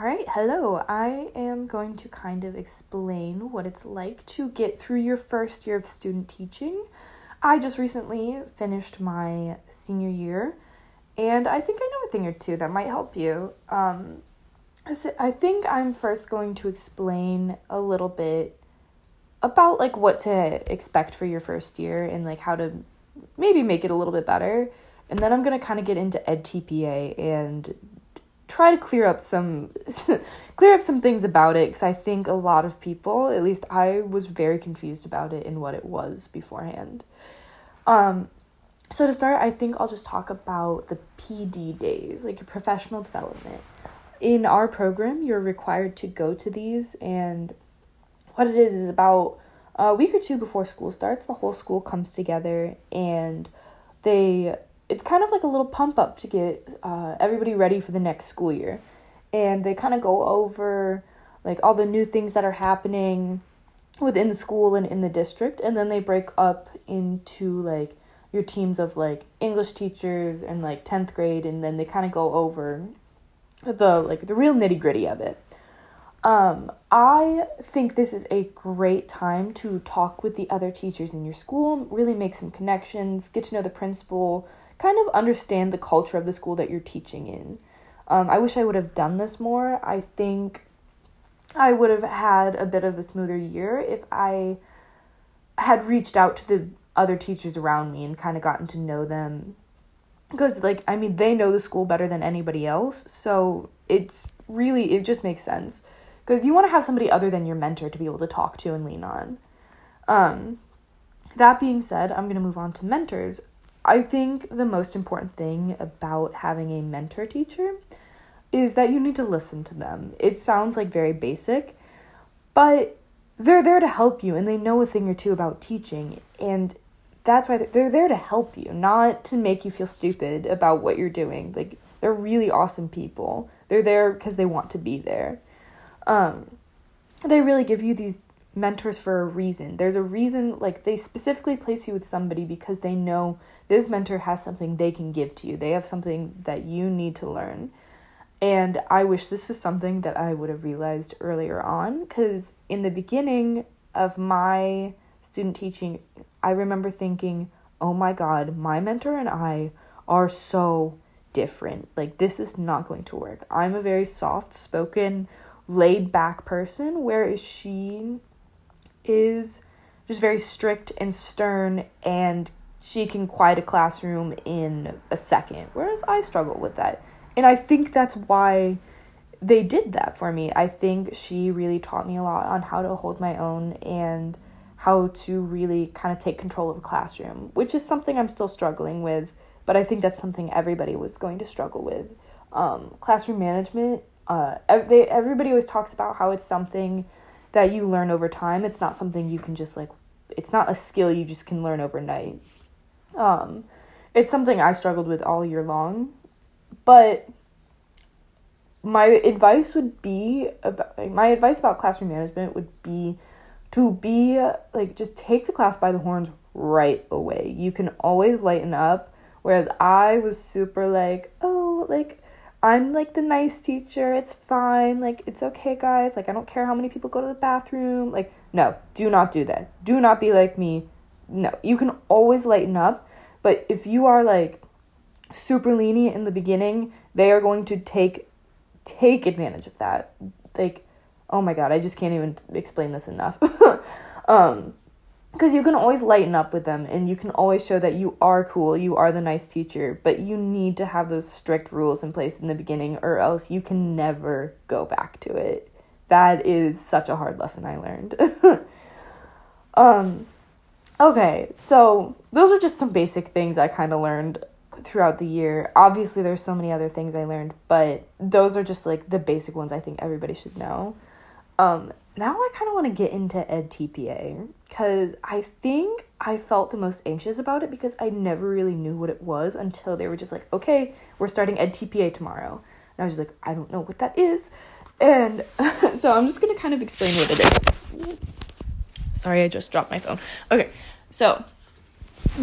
All right, hello. I am going to kind of explain what it's like to get through your first year of student teaching. I just recently finished my senior year, and I think I know a thing or two that might help you. Um, I think I'm first going to explain a little bit about like what to expect for your first year and like how to maybe make it a little bit better. And then I'm going to kind of get into EdTPA and try to clear up some clear up some things about it because I think a lot of people, at least I was very confused about it and what it was beforehand. Um so to start, I think I'll just talk about the PD days, like your professional development. In our program, you're required to go to these and what it is is about a week or two before school starts, the whole school comes together and they it's kind of like a little pump up to get uh, everybody ready for the next school year. And they kind of go over like all the new things that are happening within the school and in the district. And then they break up into like your teams of like English teachers and like 10th grade. And then they kind of go over the like the real nitty gritty of it. Um, I think this is a great time to talk with the other teachers in your school, really make some connections, get to know the principal, kind of understand the culture of the school that you're teaching in. Um, I wish I would have done this more. I think I would have had a bit of a smoother year if I had reached out to the other teachers around me and kind of gotten to know them. Because, like, I mean, they know the school better than anybody else. So it's really, it just makes sense. Because you want to have somebody other than your mentor to be able to talk to and lean on. Um, that being said, I'm going to move on to mentors. I think the most important thing about having a mentor teacher is that you need to listen to them. It sounds like very basic, but they're there to help you and they know a thing or two about teaching. And that's why they're there to help you, not to make you feel stupid about what you're doing. Like, they're really awesome people. They're there because they want to be there. Um, they really give you these mentors for a reason. There's a reason, like, they specifically place you with somebody because they know this mentor has something they can give to you. They have something that you need to learn. And I wish this is something that I would have realized earlier on because in the beginning of my student teaching, I remember thinking, oh my God, my mentor and I are so different. Like, this is not going to work. I'm a very soft spoken, laid back person, whereas she is just very strict and stern and she can quiet a classroom in a second. Whereas i struggle with that. And i think that's why they did that for me. I think she really taught me a lot on how to hold my own and how to really kind of take control of a classroom which is something i'm still struggling with but i think that's something everybody was going to struggle with. Um, classroom management uh, they, everybody always talks about how it's something that you learn over time. It's not something you can just like it's not a skill you just can learn overnight. Um it's something I struggled with all year long. But my advice would be about my advice about classroom management would be to be like just take the class by the horns right away. You can always lighten up whereas I was super like, "Oh, like I'm like the nice teacher. It's fine. Like, it's okay, guys. Like, I don't care how many people go to the bathroom. Like, no, do not do that. Do not be like me. No, you can always lighten up. But if you are like super lenient in the beginning, they are going to take take advantage of that. Like, oh my god, I just can't even explain this enough. um, because you can always lighten up with them and you can always show that you are cool, you are the nice teacher, but you need to have those strict rules in place in the beginning or else you can never go back to it. That is such a hard lesson I learned. um okay, so those are just some basic things I kind of learned throughout the year. Obviously there's so many other things I learned, but those are just like the basic ones I think everybody should know. Um now I kind of want to get into EdTPA because I think I felt the most anxious about it because I never really knew what it was until they were just like, okay, we're starting EdTPA tomorrow. And I was just like, I don't know what that is. And so I'm just going to kind of explain what it is. Sorry, I just dropped my phone. Okay, so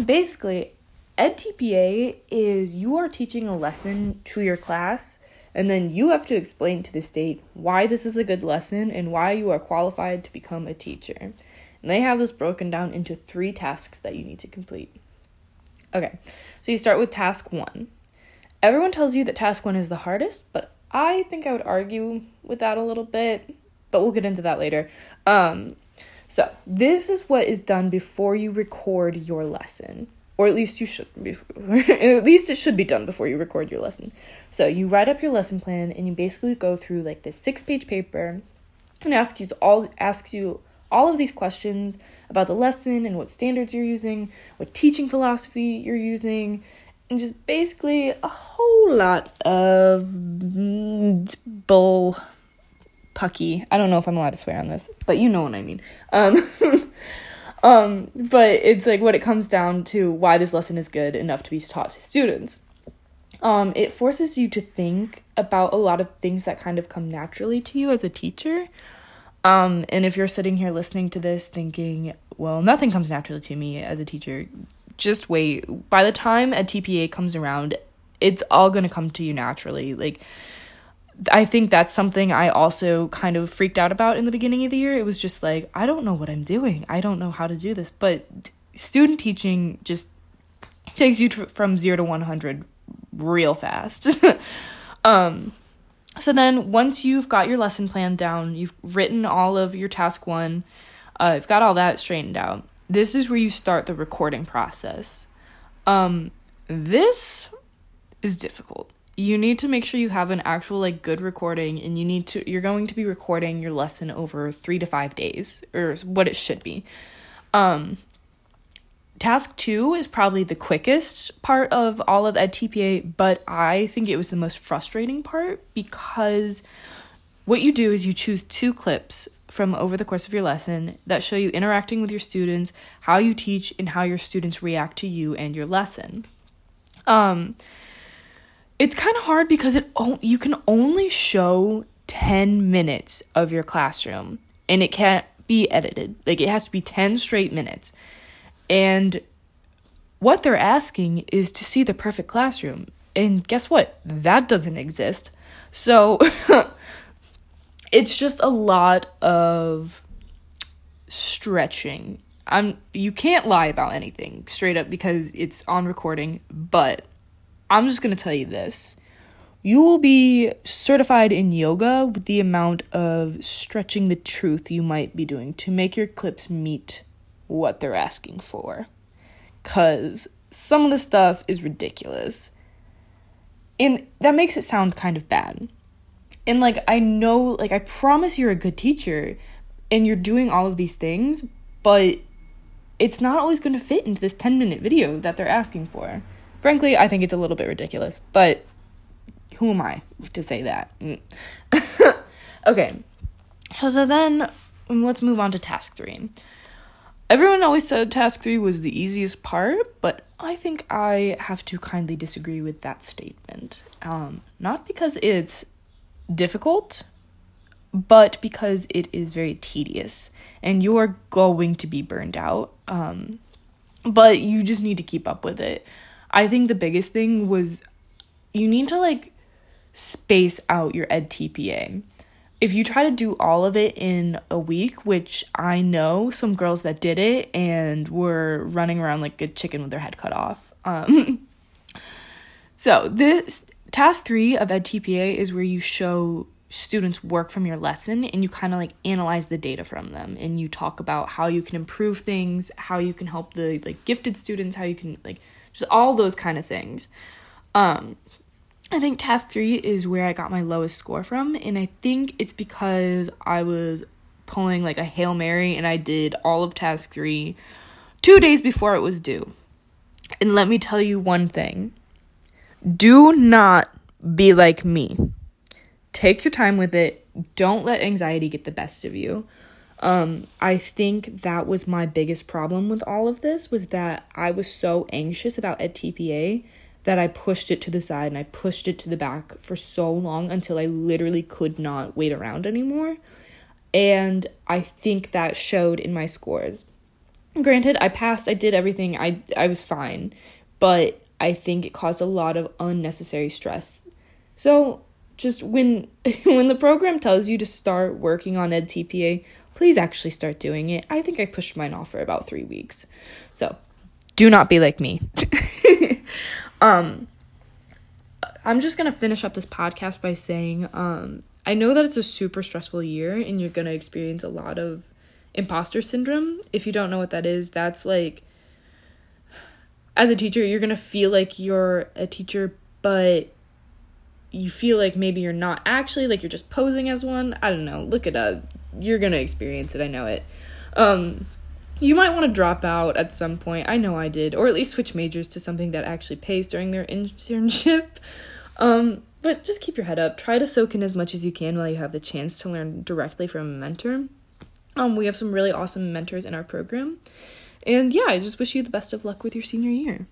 basically, EdTPA is you are teaching a lesson to your class And then you have to explain to the state why this is a good lesson and why you are qualified to become a teacher. And they have this broken down into three tasks that you need to complete. Okay, so you start with task one. Everyone tells you that task one is the hardest, but I think I would argue with that a little bit, but we'll get into that later. Um, so, this is what is done before you record your lesson or at least you should at least it should be done before you record your lesson. So you write up your lesson plan and you basically go through like this six page paper and asks you all asks you all of these questions about the lesson and what standards you're using what teaching philosophy you're using and just basically a whole lot of bull pucky. I don't know if i'm allowed to swear on this but you know what i mean. Um Um, but it's like what it comes down to why this lesson is good enough to be taught to students. Um, it forces you to think about a lot of things that kind of come naturally to you as a teacher. Um, and if you're sitting here listening to this thinking, well, nothing comes naturally to me as a teacher, just wait. By the time EdTPA comes around, it's all going to come to you naturally. Like, I think that's something I also kind of freaked out about in the beginning of the year. It was just like, I don't know what I'm doing. I don't know how to do this. But student teaching just takes you from 0 to 100 real fast. um so then once you've got your lesson plan down, you've written all of your task 1, uh you've got all that straightened out. This is where you start the recording process. Um this is difficult you need to make sure you have an actual like good recording and you need to you're going to be recording your lesson over 3 to 5 days or what it should be. Um task 2 is probably the quickest part of all of EdTPA, but I think it was the most frustrating part because what you do is you choose two clips from over the course of your lesson that show you interacting with your students, how you teach and how your students react to you and your lesson. Um it's kind of hard because it you can only show 10 minutes of your classroom and it can't be edited. Like it has to be 10 straight minutes. And what they're asking is to see the perfect classroom. And guess what? That doesn't exist. So it's just a lot of stretching. I'm you can't lie about anything straight up because it's on recording, but I'm just going to tell you this. You will be certified in yoga with the amount of stretching the truth you might be doing to make your clips meet what they're asking for. Because some of the stuff is ridiculous. And that makes it sound kind of bad. And like, I know, like, I promise you're a good teacher and you're doing all of these things, but it's not always going to fit into this 10 minute video that they're asking for. Frankly, I think it's a little bit ridiculous, but who am I to say that? Mm. okay, so then let's move on to task three. Everyone always said task three was the easiest part, but I think I have to kindly disagree with that statement. Um, not because it's difficult, but because it is very tedious and you're going to be burned out. Um, but you just need to keep up with it. I think the biggest thing was you need to like space out your ed TPA. If you try to do all of it in a week, which I know some girls that did it and were running around like a chicken with their head cut off. Um, so this task three of ed TPA is where you show students work from your lesson and you kind of like analyze the data from them and you talk about how you can improve things, how you can help the like gifted students, how you can like just all those kind of things. Um, I think task three is where I got my lowest score from, and I think it's because I was pulling like a Hail Mary and I did all of task three two days before it was due. And let me tell you one thing do not be like me. Take your time with it, don't let anxiety get the best of you. Um, I think that was my biggest problem with all of this was that I was so anxious about EdTPA that I pushed it to the side and I pushed it to the back for so long until I literally could not wait around anymore. And I think that showed in my scores. Granted, I passed, I did everything, I I was fine, but I think it caused a lot of unnecessary stress. So, just when when the program tells you to start working on ed tpa please actually start doing it. I think i pushed mine off for about three weeks. So do not be like me. Um i'm just gonna finish up this podcast by saying um i know that it's a super stressful year and you're gonna experience a lot of imposter syndrome. If you don't know what that is that's like as a teacher you're gonna feel like you're a teacher but you feel like maybe you're not actually like you're just posing as one. I don't know. Look it up you're gonna experience it i know it. Um you might want to drop out at some point. I know i did. Or at least switch majors to something that actually pays during their internship. Um but just keep your head up. Try to soak in as much as you can while you have the chance to learn directly from a mentor. Um we have some really awesome mentors in our program. And yeah i just wish you the best of luck with your senior year